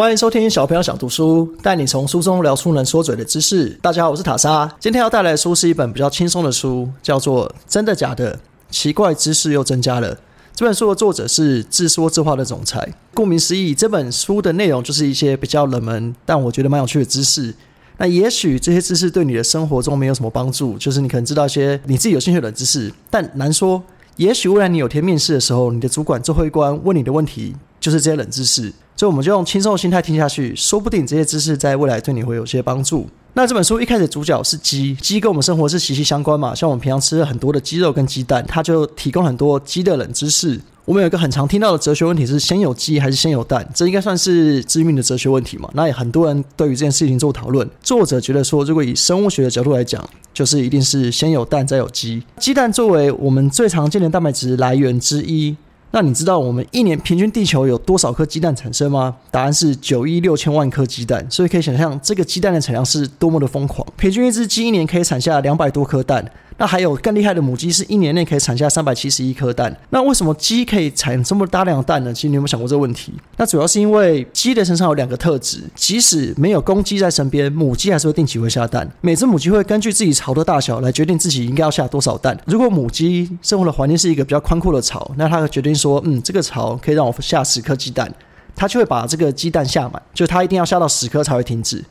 欢迎收听小朋友想读书，带你从书中聊出能说嘴的知识。大家好，我是塔莎，今天要带来的书是一本比较轻松的书，叫做《真的假的？奇怪知识又增加了》。这本书的作者是自说自话的总裁。顾名思义，这本书的内容就是一些比较冷门，但我觉得蛮有趣的知识。那也许这些知识对你的生活中没有什么帮助，就是你可能知道一些你自己有兴趣的知识，但难说。也许未来你有天面试的时候，你的主管最后一关问你的问题就是这些冷知识。所以我们就用轻松的心态听下去，说不定这些知识在未来对你会有些帮助。那这本书一开始主角是鸡，鸡跟我们生活是息息相关嘛，像我们平常吃了很多的鸡肉跟鸡蛋，它就提供很多鸡的冷知识。我们有一个很常听到的哲学问题是：先有鸡还是先有蛋？这应该算是致命的哲学问题嘛？那也很多人对于这件事情做讨论。作者觉得说，如果以生物学的角度来讲，就是一定是先有蛋再有鸡。鸡蛋作为我们最常见的蛋白质来源之一。那你知道我们一年平均地球有多少颗鸡蛋产生吗？答案是九亿六千万颗鸡蛋，所以可以想象这个鸡蛋的产量是多么的疯狂。平均一只鸡一年可以产下两百多颗蛋。那还有更厉害的母鸡，是一年内可以产下三百七十一颗蛋。那为什么鸡可以产这么大量的蛋呢？其实你有没有想过这个问题？那主要是因为鸡的身上有两个特质，即使没有公鸡在身边，母鸡还是会定期会下蛋。每只母鸡会根据自己巢的大小来决定自己应该要下多少蛋。如果母鸡生活的环境是一个比较宽阔的巢，那它决定说，嗯，这个巢可以让我下十颗鸡蛋，它就会把这个鸡蛋下满，就它一定要下到十颗才会停止。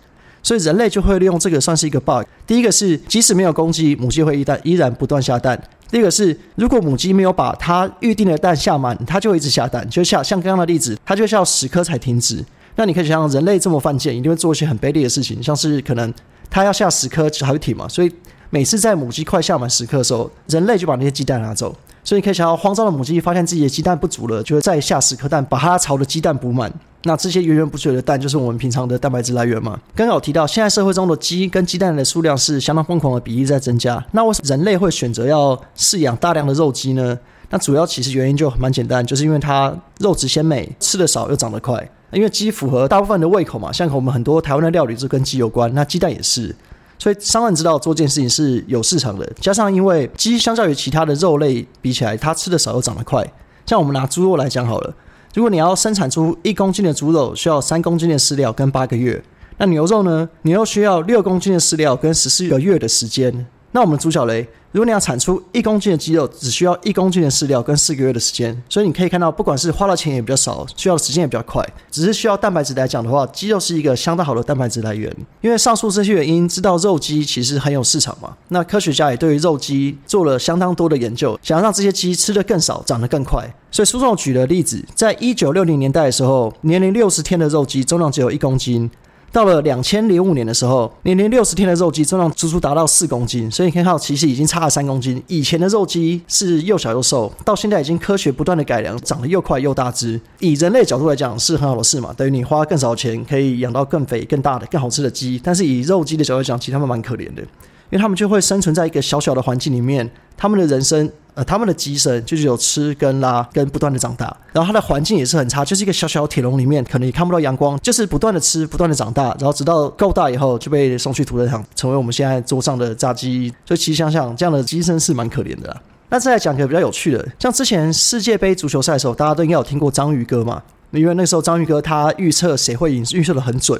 所以人类就会利用这个算是一个 bug。第一个是，即使没有攻击，母鸡会一蛋依然不断下蛋；第二个是，如果母鸡没有把它预定的蛋下满，它就会一直下蛋，就像像刚刚的例子，它就需要十颗才停止。那你可以想象，人类这么犯贱，一定会做一些很卑劣的事情，像是可能它要下十颗才会停嘛。所以每次在母鸡快下满十颗的时候，人类就把那些鸡蛋拿走。所以你可以想到，慌张的母鸡发现自己的鸡蛋不足了，就会再下十颗蛋，把它巢的鸡蛋补满。那这些源源不绝的蛋，就是我们平常的蛋白质来源嘛？刚刚有提到，现在社会中的鸡跟鸡蛋的数量是相当疯狂的比例在增加。那为什么人类会选择要饲养大量的肉鸡呢？那主要其实原因就蛮简单，就是因为它肉质鲜美，吃的少又长得快。因为鸡符合大部分的胃口嘛，像我们很多台湾的料理就跟鸡有关，那鸡蛋也是。所以商人知道做这件事情是有市场的，加上因为鸡相较于其他的肉类比起来，它吃的少又长得快。像我们拿猪肉来讲好了。如果你要生产出一公斤的猪肉，需要三公斤的饲料跟八个月。那牛肉呢？你又需要六公斤的饲料跟十四个月的时间。那我们猪小雷，如果你要产出一公斤的鸡肉，只需要一公斤的饲料跟四个月的时间。所以你可以看到，不管是花的钱也比较少，需要的时间也比较快。只是需要蛋白质来讲的话，鸡肉是一个相当好的蛋白质来源。因为上述这些原因，知道肉鸡其实很有市场嘛。那科学家也对于肉鸡做了相当多的研究，想要让这些鸡吃的更少，长得更快。所以书中举的例子，在一九六零年代的时候，年龄六十天的肉鸡重量只有一公斤。到了两千零五年的时候，年年六十天的肉鸡重量足足达到四公斤，所以你可以看到，其实已经差了三公斤。以前的肉鸡是又小又瘦，到现在已经科学不断的改良，长得又快又大只。以人类角度来讲是很好的事嘛，等于你花更少钱可以养到更肥、更大的、更好吃的鸡。但是以肉鸡的角度来讲，其实他们蛮可怜的，因为他们就会生存在一个小小的环境里面，他们的人生。呃，他们的鸡生就是有吃跟拉跟不断的长大，然后它的环境也是很差，就是一个小小铁笼里面，可能也看不到阳光，就是不断的吃，不断的长大，然后直到够大以后就被送去屠宰场，成为我们现在桌上的炸鸡。所以其实想想，这样的鸡生是蛮可怜的。那再来讲个比较有趣的，像之前世界杯足球赛的时候，大家都应该有听过章鱼哥嘛？因为那时候章鱼哥他预测谁会赢，预测的很准。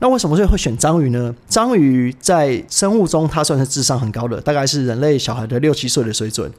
那为什么会会选章鱼呢？章鱼在生物中它算是智商很高的，大概是人类小孩的六七岁的水准。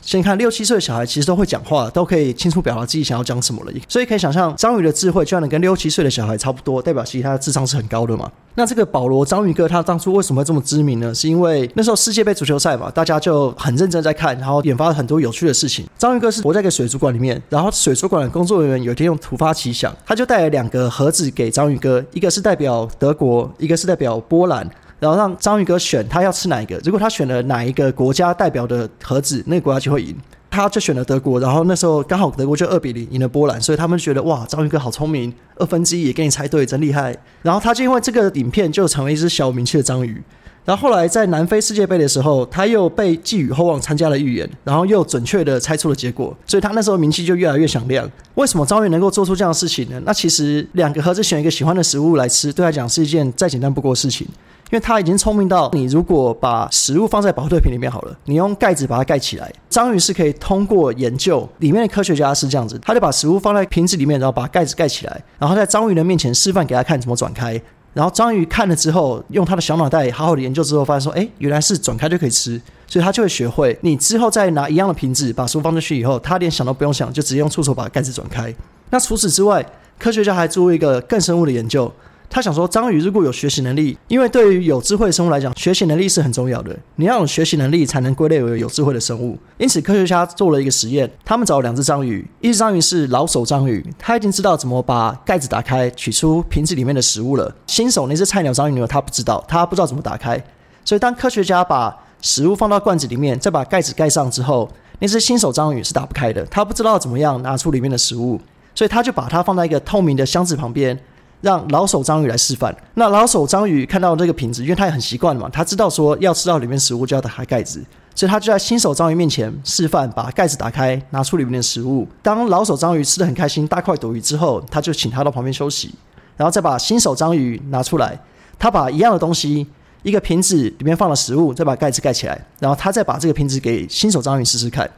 先看六七岁的小孩，其实都会讲话，都可以清楚表达自己想要讲什么了。所以可以想象，章鱼的智慧居然能跟六七岁的小孩差不多，代表其实他的智商是很高的嘛。那这个保罗章鱼哥他当初为什么会这么知名呢？是因为那时候世界杯足球赛嘛，大家就很认真在看，然后研发了很多有趣的事情。章鱼哥是活在一个水族馆里面，然后水族馆的工作人员有一天用突发奇想，他就带了两个盒子给章鱼哥，一个是代表德国，一个是代表波兰。然后让章鱼哥选他要吃哪一个，如果他选了哪一个国家代表的盒子，那个国家就会赢。他就选了德国，然后那时候刚好德国就二比零赢了波兰，所以他们觉得哇，章鱼哥好聪明，二分之一也给你猜对，真厉害。然后他就因为这个影片就成为一只小有名气的章鱼。然后后来在南非世界杯的时候，他又被寄予厚望参加了预言，然后又准确的猜出了结果，所以他那时候名气就越来越响亮。为什么章鱼能够做出这样的事情呢？那其实两个盒子选一个喜欢的食物来吃，对他讲是一件再简单不过的事情。因为它已经聪明到，你如果把食物放在保特瓶里面好了，你用盖子把它盖起来，章鱼是可以通过研究，里面的科学家是这样子，他就把食物放在瓶子里面，然后把盖子盖起来，然后在章鱼的面前示范给他看怎么转开，然后章鱼看了之后，用他的小脑袋好好的研究之后，发现说，哎，原来是转开就可以吃，所以他就会学会，你之后再拿一样的瓶子把食物放进去以后，他连想都不用想，就直接用触手把盖子转开。那除此之外，科学家还做一个更深入的研究。他想说，章鱼如果有学习能力，因为对于有智慧的生物来讲，学习能力是很重要的。你要有学习能力，才能归类为有智慧的生物。因此，科学家做了一个实验，他们找了两只章鱼，一只章鱼是老手章鱼，他已经知道怎么把盖子打开，取出瓶子里面的食物了。新手那只菜鸟章鱼呢，他不知道，他不知道怎么打开。所以，当科学家把食物放到罐子里面，再把盖子盖上之后，那只新手章鱼是打不开的，他不知道怎么样拿出里面的食物，所以他就把它放在一个透明的箱子旁边。让老手章鱼来示范。那老手章鱼看到这个瓶子，因为他也很习惯嘛，他知道说要吃到里面食物就要打开盖子，所以他就在新手章鱼面前示范，把盖子打开，拿出里面的食物。当老手章鱼吃的很开心，大快朵颐之后，他就请他到旁边休息，然后再把新手章鱼拿出来，他把一样的东西，一个瓶子里面放了食物，再把盖子盖起来，然后他再把这个瓶子给新手章鱼试试看。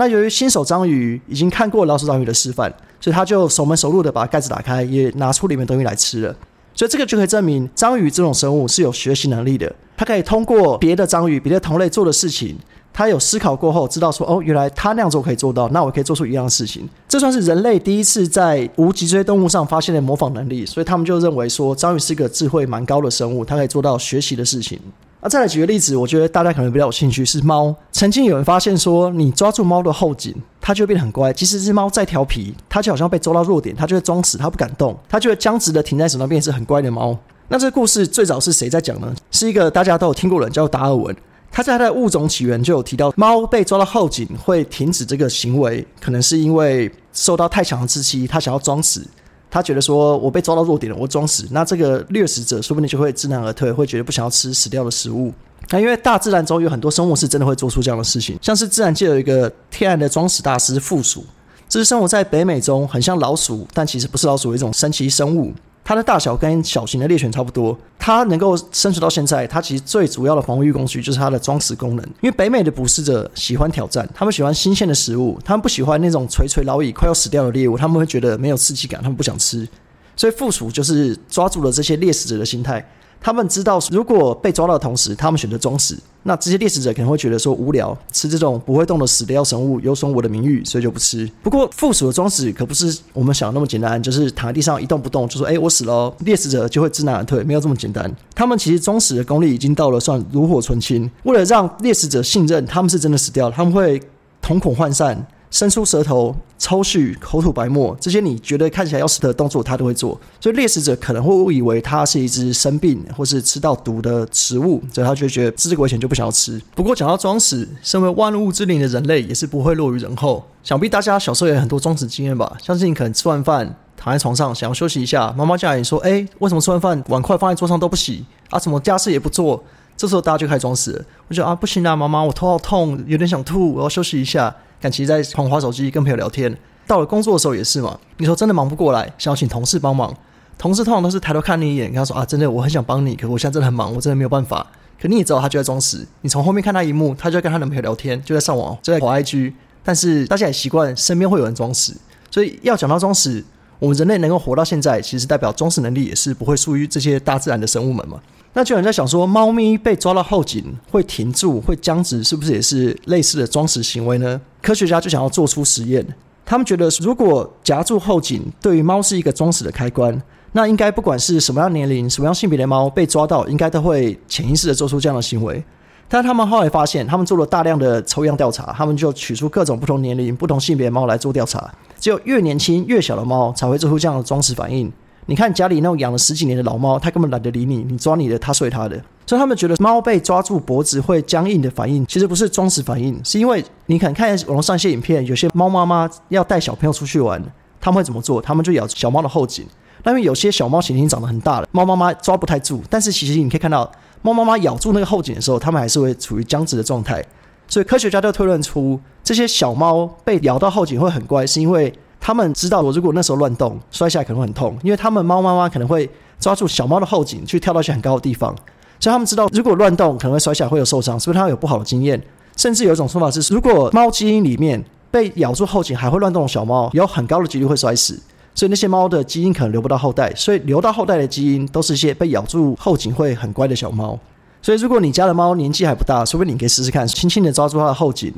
那由于新手章鱼已经看过老手章鱼的示范，所以他就守门守路的把盖子打开，也拿出里面东西来吃了。所以这个就可以证明章鱼这种生物是有学习能力的。它可以通过别的章鱼、别的同类做的事情，它有思考过后，知道说哦，原来它那样做可以做到，那我可以做出一样的事情。这算是人类第一次在无脊椎动物上发现的模仿能力，所以他们就认为说章鱼是一个智慧蛮高的生物，它可以做到学习的事情。啊，再来举个例子，我觉得大家可能比较有兴趣是猫。曾经有人发现说，你抓住猫的后颈，它就会变得很乖。即使是猫再调皮，它就好像被抓到弱点，它就会装死，它不敢动，它就会僵直的停在手上，变成很乖的猫。那这个故事最早是谁在讲呢？是一个大家都有听过的人，叫达尔文。他在他的物种起源就有提到，猫被抓到后颈会停止这个行为，可能是因为受到太强的窒息，它想要装死。他觉得说，我被抓到弱点了，我装死，那这个掠食者说不定就会知难而退，会觉得不想要吃死掉的食物。那因为大自然中有很多生物是真的会做出这样的事情，像是自然界有一个天然的装死大师负鼠，这是生活在北美中，很像老鼠，但其实不是老鼠的一种神奇生物。它的大小跟小型的猎犬差不多，它能够生存到现在，它其实最主要的防御工具就是它的装饰功能。因为北美的捕食者喜欢挑战，他们喜欢新鲜的食物，他们不喜欢那种垂垂老矣、快要死掉的猎物，他们会觉得没有刺激感，他们不想吃。所以附属就是抓住了这些猎食者的心态。他们知道，如果被抓到的同时，他们选择装死，那这些猎食者可能会觉得说无聊，吃这种不会动的死掉生物有损我的名誉，所以就不吃。不过附属的装死可不是我们想的那么简单，就是躺在地上一动不动，就说哎我死了，猎食者就会知难而退，没有这么简单。他们其实装死的功力已经到了算炉火纯青。为了让猎食者信任他们是真的死掉了，他们会瞳孔涣散。伸出舌头、抽搐、口吐白沫，这些你觉得看起来要死的动作，他都会做。所以猎食者可能会误以为它是一只生病或是吃到毒的食物，所以他就觉得这个危险就不想要吃。不过讲到装死，身为万物之灵的人类也是不会落于人后。想必大家小时候也有很多装死经验吧？相信可能吃完饭躺在床上想要休息一下，妈妈叫你说：“哎，为什么吃完饭碗筷放在桌上都不洗啊？什么家事也不做？”这时候大家就开始装死。我就啊，不行啊，妈妈，我头好痛，有点想吐，我要休息一下。但其实，在狂划手机跟朋友聊天，到了工作的时候也是嘛。你说真的忙不过来，想要请同事帮忙，同事通常都是抬头看你一眼，跟他说啊，真的我很想帮你，可我现在真的很忙，我真的没有办法。可你也知道，他就在装死。你从后面看他一幕，他就跟他男朋友聊天，就在上网，就在滑 IG。但是大家也习惯身边会有人装死，所以要讲到装死，我们人类能够活到现在，其实代表装死能力也是不会输于这些大自然的生物们嘛。那就有人在想说，猫咪被抓到后颈会停住、会僵直，是不是也是类似的装死行为呢？科学家就想要做出实验，他们觉得如果夹住后颈对于猫是一个装死的开关，那应该不管是什么样年龄、什么样性别的猫被抓到，应该都会潜意识的做出这样的行为。但他们后来发现，他们做了大量的抽样调查，他们就取出各种不同年龄、不同性别猫来做调查，只有越年轻越小的猫才会做出这样的装死反应。你看家里那种养了十几年的老猫，它根本懒得理你，你抓你的，它睡它的。所以他们觉得猫被抓住脖子会僵硬的反应，其实不是装死反应，是因为你可能看网络上一些影片，有些猫妈妈要带小朋友出去玩，他们会怎么做？他们就咬小猫的后颈。那因为有些小猫已经长得很大了，猫妈妈抓不太住，但是其实你可以看到，猫妈妈咬住那个后颈的时候，它们还是会处于僵直的状态。所以科学家就推论出，这些小猫被咬到后颈会很乖，是因为。他们知道，我如果那时候乱动，摔下来可能会很痛，因为他们猫妈妈可能会抓住小猫的后颈，去跳到一些很高的地方，所以他们知道如果乱动可能会摔下来会有受伤，所以它有不好的经验。甚至有一种说法是，如果猫基因里面被咬住后颈还会乱动的小猫，有很高的几率会摔死。所以那些猫的基因可能留不到后代，所以留到后代的基因都是一些被咬住后颈会很乖的小猫。所以如果你家的猫年纪还不大，说不定你可以试试看，轻轻的抓住它的后颈，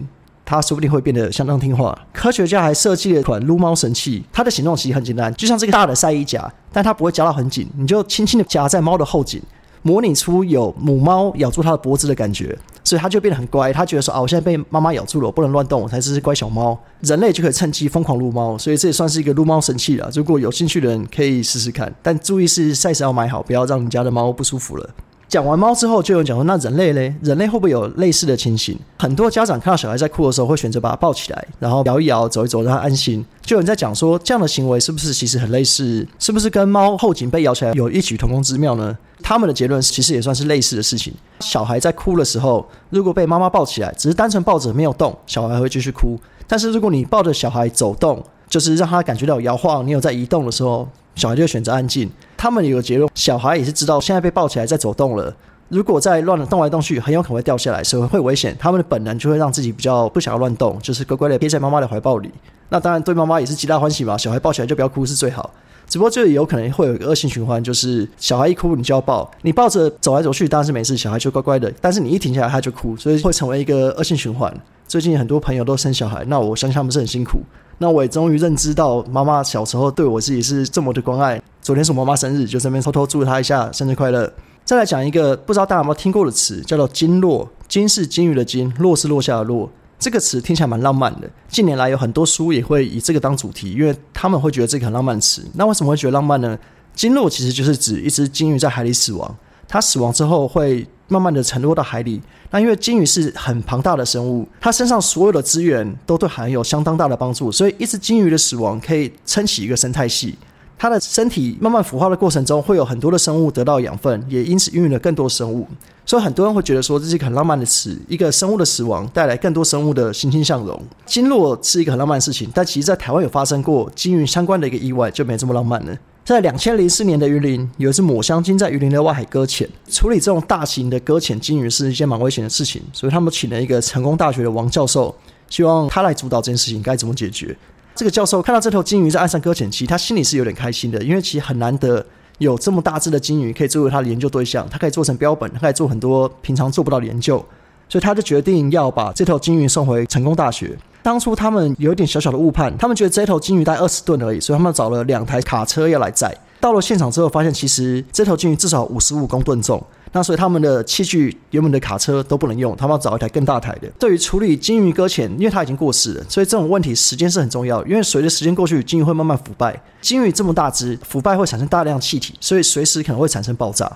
它说不定会变得相当听话。科学家还设计了一款撸猫神器，它的形状其实很简单，就像这个大的晒衣夹，但它不会夹到很紧，你就轻轻的夹在猫的后颈。模拟出有母猫咬住它的脖子的感觉，所以它就变得很乖。它觉得说啊，我现在被妈妈咬住了，我不能乱动，我才是乖小猫。人类就可以趁机疯狂撸猫，所以这也算是一个撸猫神器了。如果有兴趣的人可以试试看，但注意是赛时要买好，不要让你家的猫不舒服了。讲完猫之后，就有人讲说，那人类嘞？人类会不会有类似的情形？很多家长看到小孩在哭的时候，会选择把它抱起来，然后摇一摇、走一走，让它安心。就有人在讲说，这样的行为是不是其实很类似？是不是跟猫后颈被咬起来有异曲同工之妙呢？他们的结论其实也算是类似的事情。小孩在哭的时候，如果被妈妈抱起来，只是单纯抱着没有动，小孩会继续哭。但是如果你抱着小孩走动，就是让他感觉到摇晃，你有在移动的时候。小孩就选择安静。他们有个结论：小孩也是知道现在被抱起来在走动了，如果再乱动来动去，很有可能会掉下来，所以会危险。他们的本能就会让自己比较不想要乱动，就是乖乖的贴在妈妈的怀抱里。那当然对妈妈也是极大欢喜嘛。小孩抱起来就不要哭是最好。只不过这里有可能会有一个恶性循环，就是小孩一哭你就要抱，你抱着走来走去当然是没事，小孩就乖乖的。但是你一停下来他就哭，所以会成为一个恶性循环。最近很多朋友都生小孩，那我相信他们是很辛苦。那我也终于认知到，妈妈小时候对我自己是这么的关爱。昨天是妈妈生日，就这边偷偷祝她一下生日快乐。再来讲一个不知道大家有没有听过的词，叫做“鲸落”。鲸是金鱼的鲸，落是落下的落。这个词听起来蛮浪漫的。近年来有很多书也会以这个当主题，因为他们会觉得这个很浪漫词。那为什么会觉得浪漫呢？鲸落其实就是指一只鲸鱼在海里死亡，它死亡之后会。慢慢的沉落到海里，那因为鲸鱼是很庞大的生物，它身上所有的资源都对海洋有相当大的帮助，所以一只鲸鱼的死亡可以撑起一个生态系。它的身体慢慢腐化的过程中，会有很多的生物得到养分，也因此孕育了更多生物。所以很多人会觉得说这是一个很浪漫的词，一个生物的死亡带来更多生物的欣欣向荣。鲸落是一个很浪漫的事情，但其实在台湾有发生过鲸鱼相关的一个意外，就没这么浪漫了。在两千零四年的鱼鳞，有一只抹香鲸在鱼鳞的外海搁浅。处理这种大型的搁浅鲸鱼是一件蛮危险的事情，所以他们请了一个成功大学的王教授，希望他来主导这件事情该怎么解决。这个教授看到这头鲸鱼在岸上搁浅期，他心里是有点开心的，因为其实很难得有这么大只的鲸鱼可以作为他的研究对象，他可以做成标本，他可以做很多平常做不到的研究，所以他就决定要把这头鲸鱼送回成功大学。当初他们有一点小小的误判，他们觉得这头金鱼带二十吨而已，所以他们找了两台卡车要来载。到了现场之后，发现其实这头金鱼至少五十五公吨重，那所以他们的器具原本的卡车都不能用，他们要找一台更大台的。对于处理金鱼搁浅，因为它已经过世了，所以这种问题时间是很重要，因为随着时间过去，金鱼会慢慢腐败。金鱼这么大只，腐败会产生大量气体，所以随时可能会产生爆炸。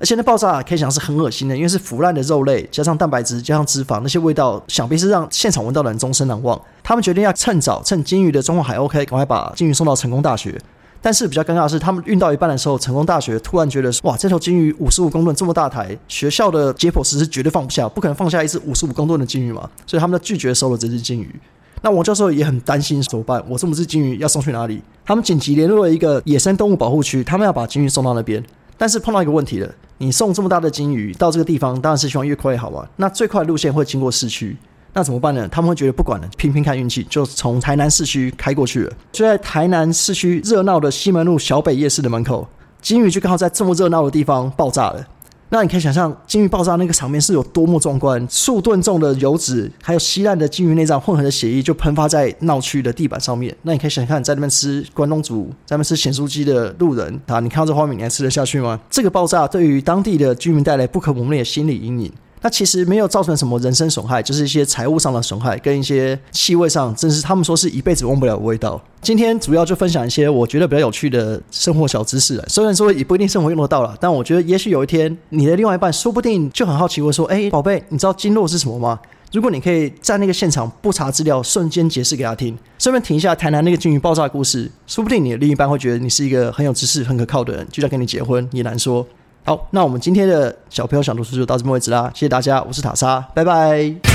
而且那爆炸可以讲是很恶心的，因为是腐烂的肉类，加上蛋白质，加上脂肪，那些味道想必是让现场闻到的人终身难忘。他们决定要趁早，趁金鱼的状况还 OK，赶快把金鱼送到成功大学。但是比较尴尬的是，他们运到一半的时候，成功大学突然觉得，哇，这头金鱼五十五公吨这么大台，学校的解剖师是绝对放不下，不可能放下一只五十五公吨的金鱼嘛，所以他们就拒绝收了这只金鱼。那王教授也很担心怎么办？我这么只金鱼要送去哪里？他们紧急联络了一个野生动物保护区，他们要把金鱼送到那边。但是碰到一个问题了，你送这么大的金鱼到这个地方，当然是希望越快越好嘛。那最快的路线会经过市区，那怎么办呢？他们会觉得不管了，拼拼看运气，就从台南市区开过去了。就在台南市区热闹的西门路小北夜市的门口，金鱼就刚好在这么热闹的地方爆炸了。那你可以想象，鲸鱼爆炸那个场面是有多么壮观！数吨重的油脂，还有稀烂的鲸鱼内脏混合的血液，就喷发在闹区的地板上面。那你可以想想看，在那边吃关东煮、在那边吃咸酥鸡的路人啊，你看到这画面，你还吃得下去吗？这个爆炸对于当地的居民带来不可磨灭的心理阴影。那其实没有造成什么人身损害，就是一些财务上的损害，跟一些气味上，真是他们说是一辈子忘不了的味道。今天主要就分享一些我觉得比较有趣的生活小知识，虽然说也不一定生活用得到了，但我觉得也许有一天你的另外一半说不定就很好奇，会说：“哎，宝贝，你知道经络是什么吗？”如果你可以在那个现场不查资料，瞬间解释给他听，顺便停一下台南那个鲸鱼爆炸故事，说不定你的另一半会觉得你是一个很有知识、很可靠的人，就要跟你结婚也难说。好，那我们今天的小朋友想读书就到这边为止啦，谢谢大家，我是塔莎，拜拜。